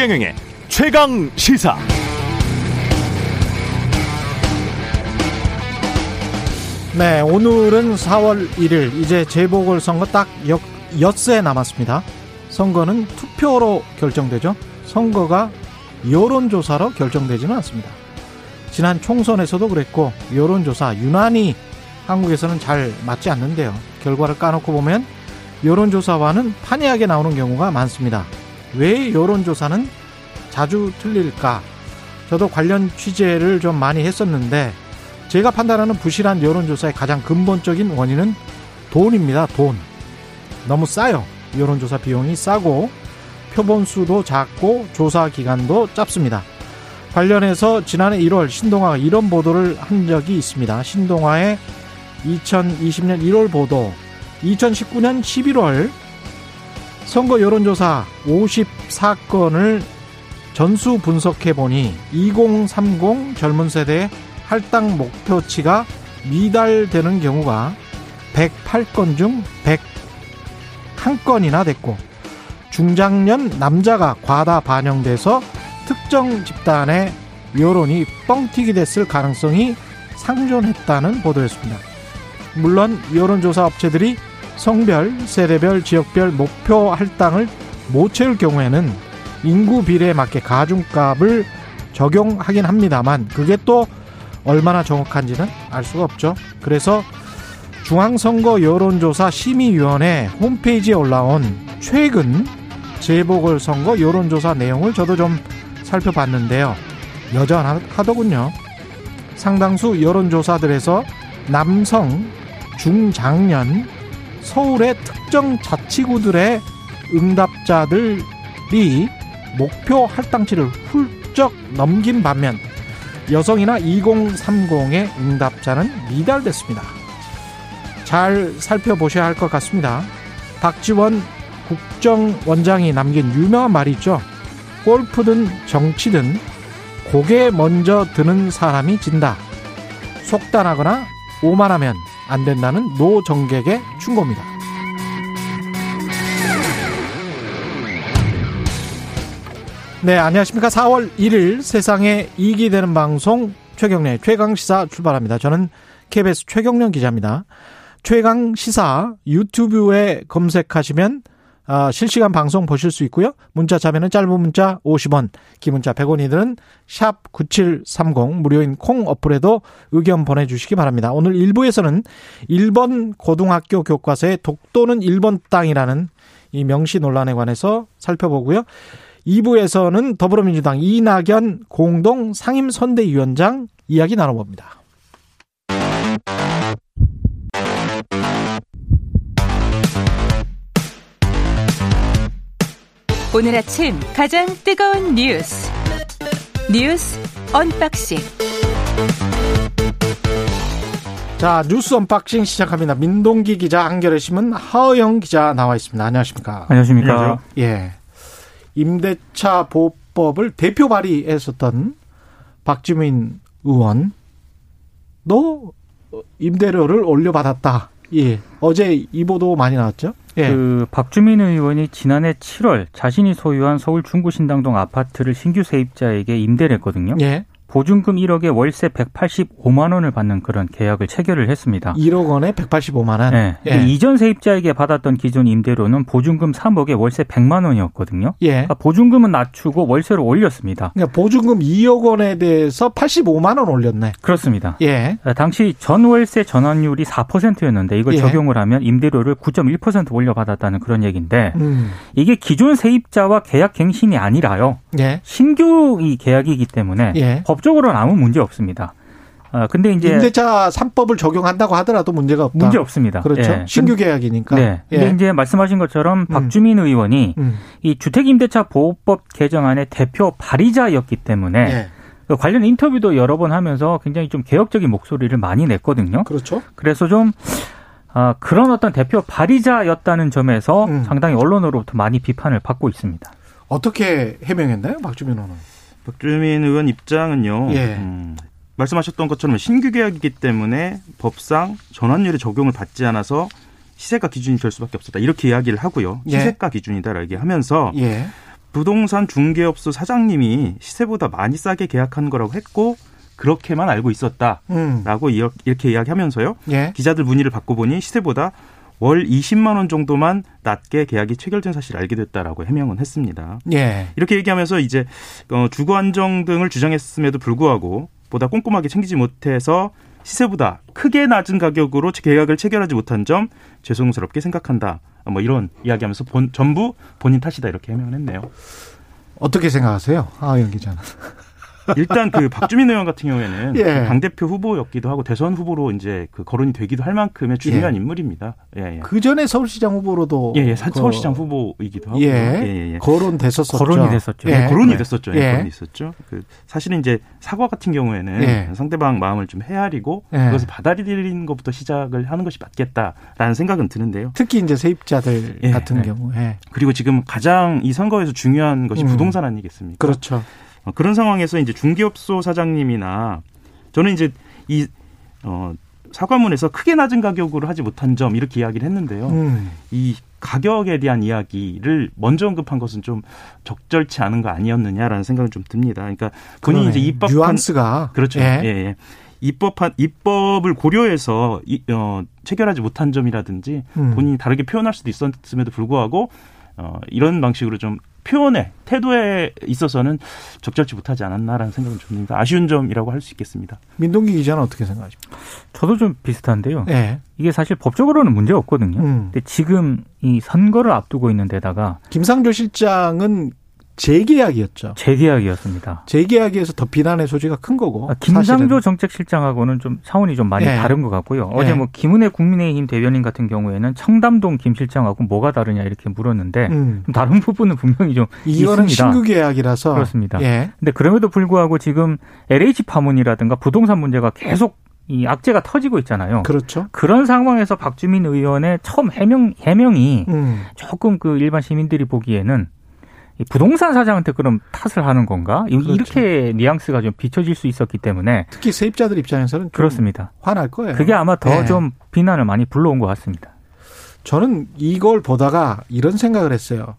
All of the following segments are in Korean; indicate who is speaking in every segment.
Speaker 1: 최경영의 최강 시사.
Speaker 2: 네, 오늘은 4월 1일 이제 재보궐선거 딱 역, 엿새 남았습니다. 선거는 투표로 결정되죠. 선거가 여론조사로 결정되지는 않습니다. 지난 총선에서도 그랬고 여론조사 유난히 한국에서는 잘 맞지 않는데요. 결과를 까놓고 보면 여론조사와는 판이하게 나오는 경우가 많습니다. 왜 여론조사는 자주 틀릴까? 저도 관련 취재를 좀 많이 했었는데 제가 판단하는 부실한 여론조사의 가장 근본적인 원인은 돈입니다. 돈. 너무 싸요. 여론조사 비용이 싸고 표본수도 작고 조사 기간도 짧습니다. 관련해서 지난해 1월 신동아가 이런 보도를 한 적이 있습니다. 신동아의 2020년 1월 보도, 2019년 11월 선거 여론조사 54건을 전수 분석해 보니 2030 젊은 세대의 할당 목표치가 미달되는 경우가 108건 중 101건이나 됐고 중장년 남자가 과다 반영돼서 특정 집단의 여론이 뻥튀기 됐을 가능성이 상존했다는 보도였습니다. 물론 여론조사 업체들이 성별, 세대별, 지역별 목표 할당을 못 채울 경우에는 인구 비례에 맞게 가중값을 적용하긴 합니다만 그게 또 얼마나 정확한지는 알 수가 없죠. 그래서 중앙선거 여론조사 심의위원회 홈페이지에 올라온 최근 재보궐선거 여론조사 내용을 저도 좀 살펴봤는데요. 여전하더군요. 상당수 여론조사들에서 남성, 중장년, 서울의 특정 자치구들의 응답자들이 목표 할당치를 훌쩍 넘긴 반면 여성이나 2030의 응답자는 미달됐습니다. 잘 살펴보셔야 할 것 같습니다. 박지원 국정원장이 남긴 유명한 말이 있죠. 골프든 정치든 고개 먼저 드는 사람이 진다. 속단하거나 오만하면 안 된다는 노정객의 충고입니다. 네, 안녕하십니까. 4월 1일 세상에 이익이 되는 방송 최경래 최강시사 출발합니다. 저는 KBS 최경련 기자입니다. 최강시사 유튜브에 검색하시면 아, 실시간 방송 보실 수 있고요. 문자 자면은 짧은 문자 50원, 긴 문자 100원이들은 샵9730 무료인 콩 어플에도 의견 보내주시기 바랍니다. 오늘 1부에서는 일본 고등학교 교과서에 독도는 일본 땅이라는 이 명시 논란에 관해서 살펴보고요. 2부에서는 더불어민주당 이낙연 공동 상임선대위원장 이야기 나눠봅니다.
Speaker 3: 오늘 아침 가장 뜨거운 뉴스 뉴스 언박싱
Speaker 2: 자 뉴스 언박싱 시작합니다. 민동기 기자 한겨레 신문 하어영 기자 나와 있습니다. 안녕하십니까?
Speaker 4: 안녕하십니까?
Speaker 2: 예. 임대차 보호법을 대표 발의했었던 박주민 의원도 임대료를 올려받았다. 예. 어제 이 보도 많이 나왔죠?
Speaker 4: 예. 그 박주민 의원이 지난해 7월 자신이 소유한 서울 중구 신당동 아파트를 신규 세입자에게 임대를 했거든요. 예. 보증금 1억에 월세 185만 원을 받는 그런 계약을 체결을 했습니다.
Speaker 2: 1억 원에 185만 원.
Speaker 4: 네. 예. 이전 세입자에게 받았던 기존 임대료는 보증금 3억에 월세 100만 원이었거든요. 예. 그러니까 보증금은 낮추고 월세를 올렸습니다.
Speaker 2: 그러니까 보증금 2억 원에 대해서 85만 원 올렸네.
Speaker 4: 그렇습니다. 예. 당시 전 월세 전환율이 4%였는데 이걸 예. 적용을 하면 임대료를 9.1% 올려 받았다는 그런 얘기인데 음. 이게 기존 세입자와 계약 갱신이 아니라요. 예. 신규 이 계약이기 때문에 예. 법 법적으로는 아무 문제 없습니다.
Speaker 2: 어, 근데 이제 임대차 3법을 적용한다고 하더라도 문제가 없다.
Speaker 4: 문제 없습니다.
Speaker 2: 그렇죠. 예. 신규 계약이니까.
Speaker 4: 네. 예. 근데 이제 말씀하신 것처럼 음. 박주민 의원이 음. 이 주택임대차 보호법 개정안의 대표 발의자였기 때문에 예. 그 관련 인터뷰도 여러 번 하면서 굉장히 좀 개혁적인 목소리를 많이 냈거든요.
Speaker 2: 그렇죠.
Speaker 4: 그래서 좀 아, 그런 어떤 대표 발의자였다는 점에서 음. 상당히 언론으로부터 많이 비판을 받고 있습니다.
Speaker 2: 어떻게 해명했나요, 박주민 의원은?
Speaker 5: 박주민 의원 입장은요. 예. 음, 말씀하셨던 것처럼 신규 계약이기 때문에 법상 전환율의 적용을 받지 않아서 시세가 기준이 될 수밖에 없었다. 이렇게 이야기를 하고요. 예. 시세가 예. 기준이다라고 얘기하면서 예. 부동산 중개업소 사장님이 시세보다 많이 싸게 계약한 거라고 했고 그렇게만 알고 있었다라고 음. 이렇게 이야기하면서요. 예. 기자들 문의를 받고 보니 시세보다 월 20만 원 정도만 낮게 계약이 체결된 사실을 알게 됐다라고 해명은 했습니다. 예. 이렇게 얘기하면서 이제 어, 주거 안정 등을 주장했음에도 불구하고 보다 꼼꼼하게 챙기지 못해서 시세보다 크게 낮은 가격으로 계약을 체결하지 못한 점 죄송스럽게 생각한다. 뭐 이런 이야기하면서 본, 전부 본인 탓이다 이렇게 해명을 했네요.
Speaker 2: 어떻게 생각하세요, 하영 기자는?
Speaker 5: 일단 그 박주민 의원 같은 경우에는 예. 그 당대표 후보였기도 하고 대선 후보로 이제 그 거론이 되기도 할 만큼의 중요한 예. 인물입니다.
Speaker 2: 예, 예. 그 전에 서울시장 후보로도
Speaker 5: 예, 예. 그 서울시장 후보이기도 하고
Speaker 2: 예. 예, 예,
Speaker 4: 거론됐었죠. 거론이 됐었죠.
Speaker 5: 예. 거론이 됐었죠. 예. 거론이 있었죠. 그 사실은 이제 사과 같은 경우에는 상대방 마음을 좀 헤아리고 그것을 받아들이는 것부터 시작을 하는 것이 맞겠다라는 생각은 드는데요.
Speaker 2: 특히 이제 세입자들 같은 경우에
Speaker 5: 그리고 지금 가장 이 선거에서 중요한 것이 음. 부동산 아니겠습니까?
Speaker 2: 그렇죠.
Speaker 5: 어, 그런 상황에서 이제 중개업소 사장님이나 저는 이제 이 어, 사과문에서 크게 낮은 가격으로 하지 못한 점 이렇게 이야기를 했는데요. 음. 이 가격에 대한 이야기를 먼저 언급한 것은 좀 적절치 않은 거 아니었느냐라는 생각은 좀 듭니다. 그러니까 본인이 이제 입법한
Speaker 2: 뉘앙스가
Speaker 5: 그렇죠. 예. 예, 예. 입법한 입법을 고려해서 이, 어, 체결하지 못한 점이라든지 음. 본인이 다르게 표현할 수도 있었음에도 불구하고 어, 이런 방식으로 좀 표현에 태도에 있어서는 적절치 못하지 않았나라는 생각은 듭니다. 아쉬운 점이라고 할 수 있겠습니다.
Speaker 2: 민동기 기자는 어떻게 생각하십니까?
Speaker 4: 저도 좀 비슷한데요. 네. 이게 사실 법적으로는 문제 없거든요. 음. 근데 지금 이 선거를 앞두고 있는 데다가
Speaker 2: 김상조 실장은 재계약이었죠.
Speaker 4: 재계약이었습니다.
Speaker 2: 재계약에서 더 비난의 소지가 큰 거고.
Speaker 4: 아, 김상조 정책실장하고는 좀 차원이 좀 많이 네. 다른 것 같고요. 어제 네. 뭐 김은혜 국민의힘 대변인 같은 경우에는 청담동 김 실장하고 뭐가 다르냐 이렇게 물었는데 음. 좀 다른 부분은 분명히 좀
Speaker 2: 이거는 있습니다. 신규 계약이라서
Speaker 4: 그렇습니다. 예. 근데 그럼에도 불구하고 지금 LH 파문이라든가 부동산 문제가 계속 이 악재가 터지고 있잖아요.
Speaker 2: 그렇죠.
Speaker 4: 그런 상황에서 박주민 의원의 처음 해명 해명이 음. 조금 그 일반 시민들이 보기에는 부동산 사장한테 그럼 탓을 하는 건가? 그렇죠. 이렇게 뉘앙스가 좀 비춰질 수 있었기 때문에
Speaker 2: 특히 세입자들 입장에서는
Speaker 4: 그렇습니다.
Speaker 2: 화날 거예요.
Speaker 4: 그게 아마 더좀 네. 비난을 많이 불러온 것 같습니다.
Speaker 2: 저는 이걸 보다가 이런 생각을 했어요.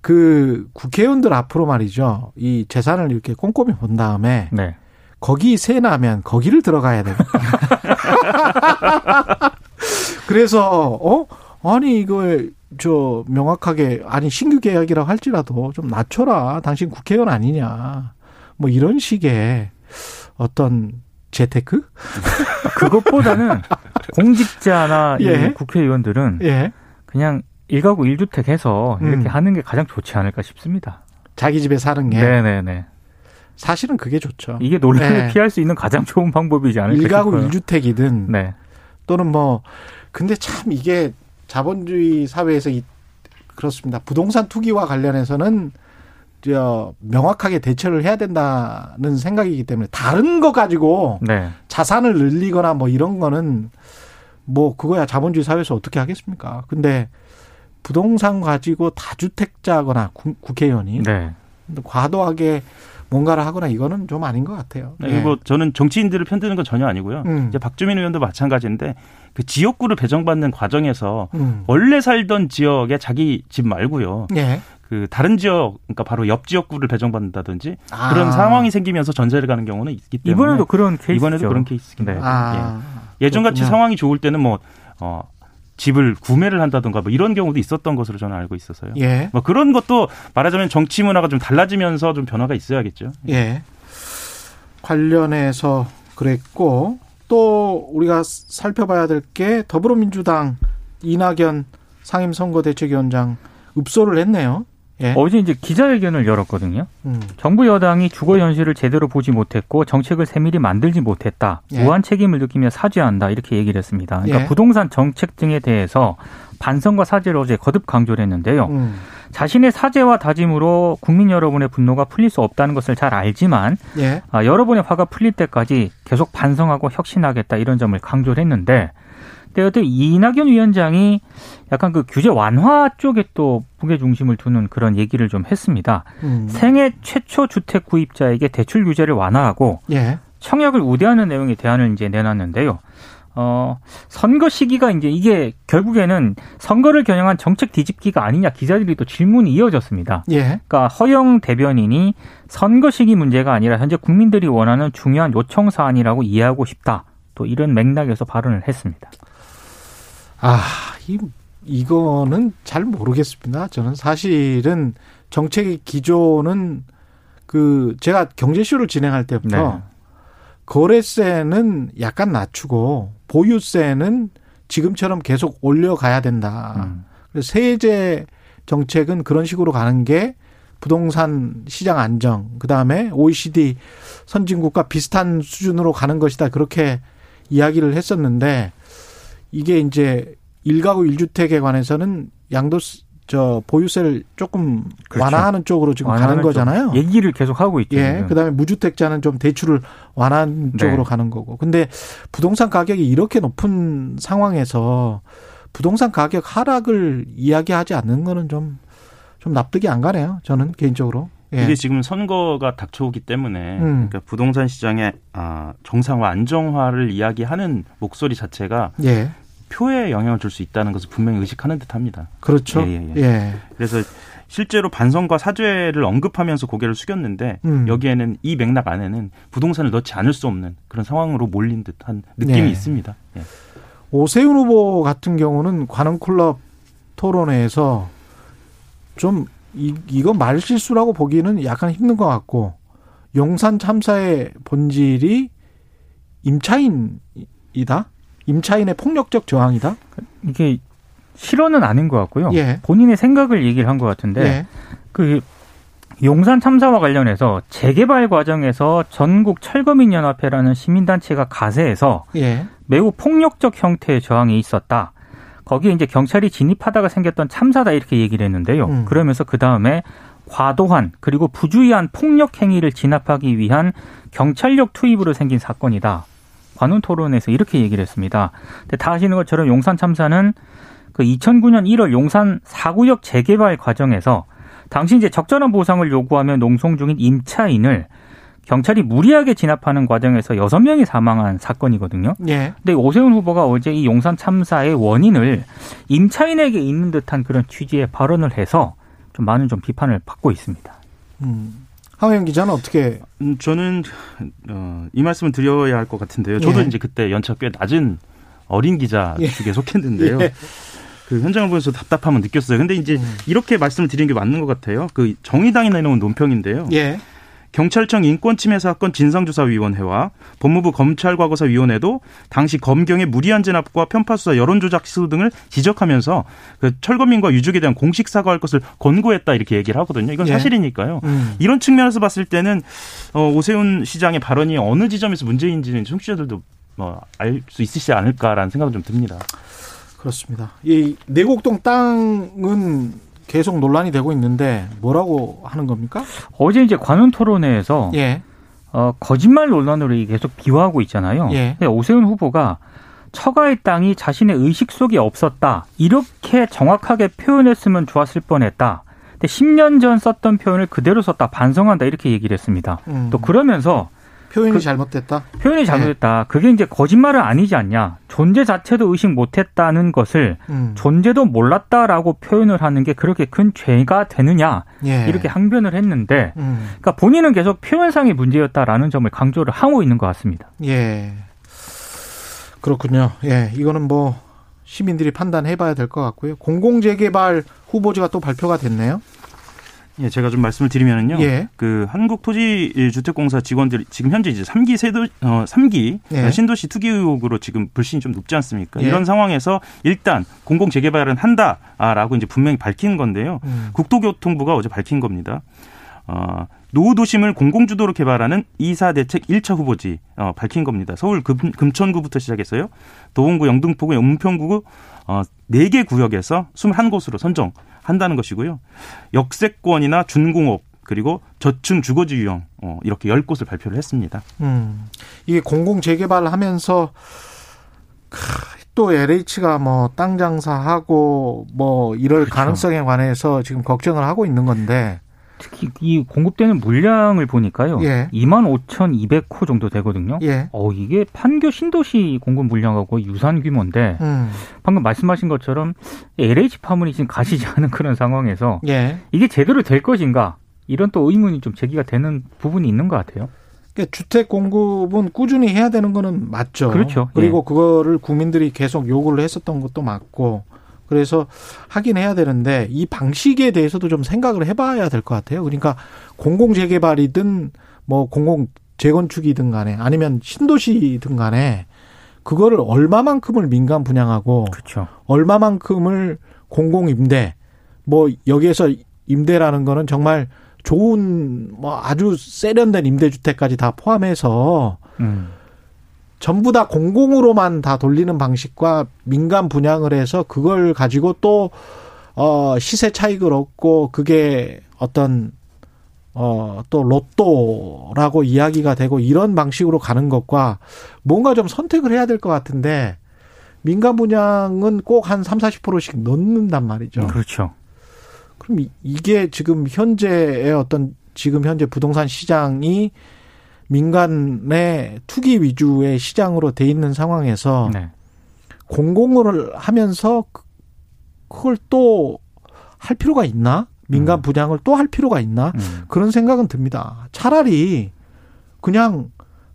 Speaker 2: 그 국회의원들 앞으로 말이죠. 이 재산을 이렇게 꼼꼼히 본 다음에 네. 거기 세 나면 거기를 들어가야 되겠다. 그래서 어 아니 이걸 저 명확하게 아니 신규 계약이라고 할지라도 좀 낮춰라. 당신 국회의원 아니냐. 뭐 이런 식의 어떤 재테크?
Speaker 4: 그것보다는 공직자나 예. 국회의원들은 예. 그냥 일가구 일주택 해서 이렇게 음. 하는 게 가장 좋지 않을까 싶습니다.
Speaker 2: 자기 집에 사는 게.
Speaker 4: 네네네.
Speaker 2: 사실은 그게 좋죠.
Speaker 4: 이게 논란을 네. 피할 수 있는 가장 좋은 방법이지 않을까
Speaker 2: 일가구 싶어요. 일주택이든 네. 또는 뭐 근데 참 이게 자본주의 사회에서 이, 그렇습니다. 부동산 투기와 관련해서는 저 명확하게 대처를 해야 된다는 생각이기 때문에 다른 거 가지고 네. 자산을 늘리거나 뭐 이런 거는 뭐 그거야 자본주의 사회에서 어떻게 하겠습니까? 근데 부동산 가지고 다주택자거나 국 회의원이 네. 과도하게 뭔가를 하거나 이거는 좀 아닌 것 같아요.
Speaker 5: 네. 그리고 저는 정치인들을 편드는 건 전혀 아니고요. 음. 이제 박주민 의원도 마찬가지인데 그 지역구를 배정받는 과정에서 음. 원래 살던 지역에 자기 집 말고요. 예. 그 다른 지역 그러니까 바로 옆 지역구를 배정받는다든지 아. 그런 상황이 생기면서 전세를 가는 경우는 있기 때문에
Speaker 4: 이번에도 그런 케이스
Speaker 5: 이번에도 그런 케이스입니다. 네. 아. 예. 예전같이 상황이 좋을 때는 뭐 어, 집을 구매를 한다던가 뭐 이런 경우도 있었던 것으로 저는 알고 있어서요. 예. 뭐 그런 것도 말하자면 정치 문화가 좀 달라지면서 좀 변화가 있어야겠죠.
Speaker 2: 예. 관련해서 그랬고 또 우리가 살펴봐야 될 게 더불어민주당 이낙연 상임선거대책위원장 읍소를 했네요.
Speaker 4: 예. 어제 이제 기자회견을 열었거든요. 음. 정부 여당이 주거 현실을 제대로 보지 못했고 정책을 세밀히 만들지 못했다. 예. 무한 책임을 느끼며 사죄한다. 이렇게 얘기를 했습니다. 그러니까 예. 부동산 정책 등에 대해서 반성과 사죄를 어제 거듭 강조를 했는데요. 음. 자신의 사죄와 다짐으로 국민 여러분의 분노가 풀릴 수 없다는 것을 잘 알지만 예. 아, 여러분의 화가 풀릴 때까지 계속 반성하고 혁신하겠다 이런 점을 강조를 했는데 그때 이낙연 위원장이 약간 그 규제 완화 쪽에 또 무게 중심을 두는 그런 얘기를 좀 했습니다. 음. 생애 최초 주택 구입자에게 대출 규제를 완화하고 예. 청약을 우대하는 내용의 대안을 이제 내놨는데요. 어, 선거 시기가 이제 이게 결국에는 선거를 겨냥한 정책 뒤집기가 아니냐 기자들이 또 질문이 이어졌습니다. 예. 그러니까 허영 대변인이 선거 시기 문제가 아니라 현재 국민들이 원하는 중요한 요청 사안이라고 이해하고 싶다. 또 이런 맥락에서 발언을 했습니다.
Speaker 2: 아, 이, 이거는 잘 모르겠습니다. 저는 사실은 정책의 기조는 그 제가 경제쇼를 진행할 때부터 네. 거래세는 약간 낮추고 보유세는 지금처럼 계속 올려가야 된다. 음. 세제 정책은 그런 식으로 가는 게 부동산 시장 안정, 그 다음에 OECD 선진국과 비슷한 수준으로 가는 것이다. 그렇게 이야기를 했었는데 이게 이제 일가구 일주택에 관해서는 양도 저 보유세를 조금 그렇죠. 완화하는 쪽으로 지금 가는 거잖아요.
Speaker 4: 얘기를 계속 하고 있죠.
Speaker 2: 예. 그다음에 무주택자는 좀 대출을 완화하는 네. 쪽으로 가는 거고. 근데 부동산 가격이 이렇게 높은 상황에서 부동산 가격 하락을 이야기하지 않는 거는 좀 좀 납득이 안 가네요. 저는 개인적으로.
Speaker 5: 예. 이게 지금 선거가 닥쳐오기 때문에 음. 그러니까 부동산 시장의 아, 정상화, 안정화를 이야기하는 목소리 자체가 예. 표에 영향을 줄 수 있다는 것을 분명히 의식하는 듯합니다.
Speaker 2: 그렇죠. 예, 예, 예. 예.
Speaker 5: 그래서 실제로 반성과 사죄를 언급하면서 고개를 숙였는데 음. 여기에는 이 맥락 안에는 부동산을 넣지 않을 수 없는 그런 상황으로 몰린 듯한 느낌이 네. 있습니다. 예.
Speaker 2: 오세훈 후보 같은 경우는 관훈클럽 토론회에서 좀 이, 이거 말실수라고 보기는 약간 힘든 것 같고 용산 참사의 본질이 임차인이다? 임차인의 폭력적 저항이다?
Speaker 4: 이게 실언은 아닌 것 같고요. 예. 본인의 생각을 얘기를 한 것 같은데 예. 그 용산 참사와 관련해서 재개발 과정에서 전국 철거민 연합회라는 시민단체가 가세해서 예. 매우 폭력적 형태의 저항이 있었다. 거기에 이제 경찰이 진입하다가 생겼던 참사다 이렇게 얘기를 했는데요. 음. 그러면서 그 다음에 과도한 그리고 부주의한 폭력 행위를 진압하기 위한 경찰력 투입으로 생긴 사건이다. 관훈 토론에서 이렇게 얘기를 했습니다. 근데 다 아시는 것처럼 용산 참사는 그 2009년 1월 용산 4구역 재개발 과정에서 당시 이제 적절한 보상을 요구하며 농성 중인 임차인을 경찰이 무리하게 진압하는 과정에서 여섯 명이 사망한 사건이거든요. 예. 근데 오세훈 후보가 어제 이 용산 참사의 원인을 임차인에게 있는 듯한 그런 취지의 발언을 해서 좀 많은 좀 비판을 받고 있습니다.
Speaker 2: 음. 하우영 기자는 어떻게?
Speaker 5: 음, 저는 어, 이 말씀을 드려야 할 것 같은데요. 저도 예. 이제 그때 연차 꽤 낮은 어린 기자 예. 축에 속했는데요. 예. 그 현장을 보면서 답답함을 느꼈어요. 근데 이제 음. 이렇게 말씀을 드리는 게 맞는 것 같아요. 그 정의당이 내놓은 논평인데요. 예. 경찰청 인권침해 사건 진상조사위원회와 법무부 검찰과거사위원회도 당시 검경의 무리한 진압과 편파수사 여론조작 시도 등을 지적하면서 그 철거민과 유족에 대한 공식 사과할 것을 권고했다 이렇게 얘기를 하거든요. 이건 예. 사실이니까요. 음. 이런 측면에서 봤을 때는 어, 오세훈 시장의 발언이 어느 지점에서 문제인지는 청취자들도 뭐 알 수 있으시지 않을까라는 생각은 좀 듭니다.
Speaker 2: 그렇습니다. 이 내곡동 땅은 계속 논란이 되고 있는데 뭐라고 하는 겁니까?
Speaker 4: 어제 이제 관훈 토론회에서 예. 어, 거짓말 논란으로 계속 비화하고 있잖아요. 예. 오세훈 후보가 처가의 땅이 자신의 의식 속에 없었다. 이렇게 정확하게 표현했으면 좋았을 뻔했다. 근데 10년 전 썼던 표현을 그대로 썼다. 반성한다. 이렇게 얘기를 했습니다. 음. 또 그러면서
Speaker 2: 표현이 그, 잘못됐다.
Speaker 4: 표현이 네. 잘못됐다. 네. 그게 이제 거짓말은 아니지 않냐. 존재 자체도 의식 못했다는 것을 음. 존재도 몰랐다라고 표현을 하는 게 그렇게 큰 죄가 되느냐 예. 이렇게 항변을 했는데, 음. 그러니까 본인은 계속 표현상의 문제였다라는 점을 강조를 하고 있는 것 같습니다.
Speaker 2: 예, 그렇군요. 예, 이거는 뭐 시민들이 판단해봐야 될 것 같고요. 공공재개발 후보지가 또 발표가 됐네요.
Speaker 5: 예, 제가 좀 말씀을 드리면은요. 예. 그 한국토지주택공사 직원들이 지금 현재 이제 3기 세도 어 3기 예. 신도시 투기 의혹으로 지금 불신이 좀 높지 않습니까? 예. 이런 상황에서 일단 공공 재개발은 한다라고 이제 분명히 밝힌 건데요. 음. 국토교통부가 어제 밝힌 겁니다. 어, 노후 도심을 공공주도로 개발하는 이사 대책 1차 후보지 어, 밝힌 겁니다. 서울 금, 금천구부터 시작했어요. 도봉구, 영등포구, 은평구 어, 4개 구역에서 21곳으로 선정 한다는 것이고요. 역세권이나 준공업 그리고 저층 주거지 유형 어, 이렇게 열 곳을 발표를 했습니다. 음,
Speaker 2: 이게 공공 재개발을 하면서 또 LH가 뭐 땅 장사하고 뭐 이럴 그렇죠. 가능성에 관해서 지금 걱정을 하고 있는 건데
Speaker 4: 특히 이 공급되는 물량을 보니까요. 예. 2만 5,200호 정도 되거든요. 예. 어, 이게 판교 신도시 공급 물량하고 유사한 규모인데 음. 방금 말씀하신 것처럼 LH 파문이 지금 가시지 않은 그런 상황에서 예. 이게 제대로 될 것인가 이런 또 의문이 좀 제기가 되는 부분이 있는 것 같아요.
Speaker 2: 그러니까 주택 공급은 꾸준히 해야 되는 거는 맞죠.
Speaker 4: 그렇죠.
Speaker 2: 그리고 예. 그거를 국민들이 계속 요구를 했었던 것도 맞고 그래서 하긴 해야 되는데 이 방식에 대해서도 좀 생각을 해봐야 될 것 같아요. 그러니까 공공 재개발이든 뭐 공공 재건축이든 간에 아니면 신도시든 간에 그거를 얼마만큼을 민간 분양하고
Speaker 4: 그렇죠.
Speaker 2: 얼마만큼을 공공 임대 뭐 여기에서 임대라는 거는 정말 좋은 뭐 아주 세련된 임대주택까지 다 포함해서 음. 전부 다 공공으로만 다 돌리는 방식과 민간 분양을 해서 그걸 가지고 또, 어, 시세 차익을 얻고 그게 어떤, 어, 또 로또라고 이야기가 되고 이런 방식으로 가는 것과 뭔가 좀 선택을 해야 될 것 같은데 민간 분양은 꼭 한 3, 40%씩 넣는단 말이죠.
Speaker 4: 그렇죠.
Speaker 2: 그럼 이게 지금 현재의 어떤 지금 현재 부동산 시장이 민간의 투기 위주의 시장으로 돼 있는 상황에서 네. 공공을 하면서 그, 그걸 또 할 필요가 있나? 민간 음. 분양을 또할 필요가 있나? 음. 그런 생각은 듭니다. 차라리 그냥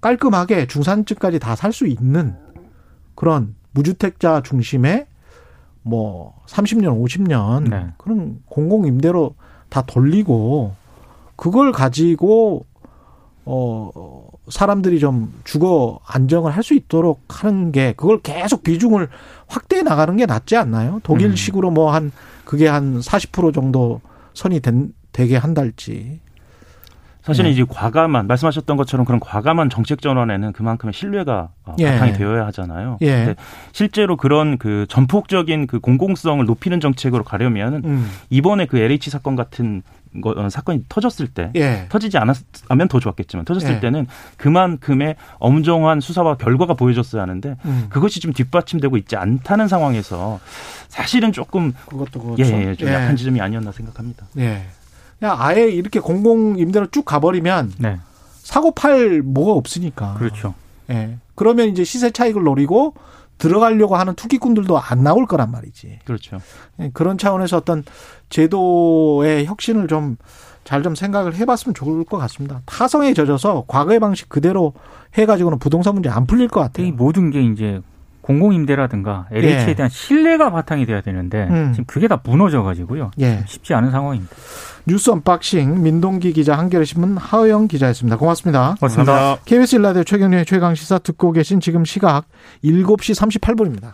Speaker 2: 깔끔하게 중산층까지 다 살 수 있는 그런 무주택자 중심의 뭐 30년, 50년 네. 그런 공공 임대로 다 돌리고 그걸 가지고 어 사람들이 좀 주거 안정을 할 수 있도록 하는 게 그걸 계속 비중을 확대해 나가는 게 낫지 않나요? 독일식으로 뭐 한 그게 한 40% 정도 선이 된, 되게 한달지.
Speaker 5: 사실은 네. 이제 과감한 말씀하셨던 것처럼 그런 과감한 정책 전환에는 그만큼의 신뢰가 어, 예. 바탕이 되어야 하잖아요. 예. 근데 실제로 그런 그 전폭적인 그 공공성을 높이는 정책으로 가려면 음. 이번에 그 LH 사건 같은 거, 어, 사건이 터졌을 때 예. 터지지 않았으면 더 좋았겠지만 터졌을 예. 때는 그만큼의 엄정한 수사와 결과가 보여졌어야 하는데 음. 그것이 좀 뒷받침되고 있지 않다는 상황에서 사실은 조금
Speaker 2: 그것도 그렇죠.
Speaker 5: 예, 예, 좀 약한 지점이 아니었나 생각합니다.
Speaker 2: 예. 그냥 아예 이렇게 공공 임대로 쭉 가버리면 네. 사고 팔 뭐가 없으니까.
Speaker 4: 그렇죠.
Speaker 2: 예. 그러면 이제 시세 차익을 노리고 들어가려고 하는 투기꾼들도 안 나올 거란 말이지.
Speaker 5: 그렇죠.
Speaker 2: 예, 그런 차원에서 어떤 제도의 혁신을 좀잘좀 생각을 해봤으면 좋을 것 같습니다. 타성에 젖어서 과거의 방식 그대로 해가지고는 부동산 문제 안 풀릴 것 같아요.
Speaker 4: 이 모든 게 이제 공공임대라든가 LH에 예. 대한 신뢰가 바탕이 돼야 되는데 음. 지금 그게 다 무너져 가지고요. 예. 쉽지 않은 상황입니다.
Speaker 2: 뉴스 언박싱 민동기 기자 한겨레 신문 하어영 기자였습니다. 고맙습니다.
Speaker 4: 고맙습니다.
Speaker 2: KBS 일라디오 최경영의 최강 시사 듣고 계신 지금 시각 7시 38분입니다.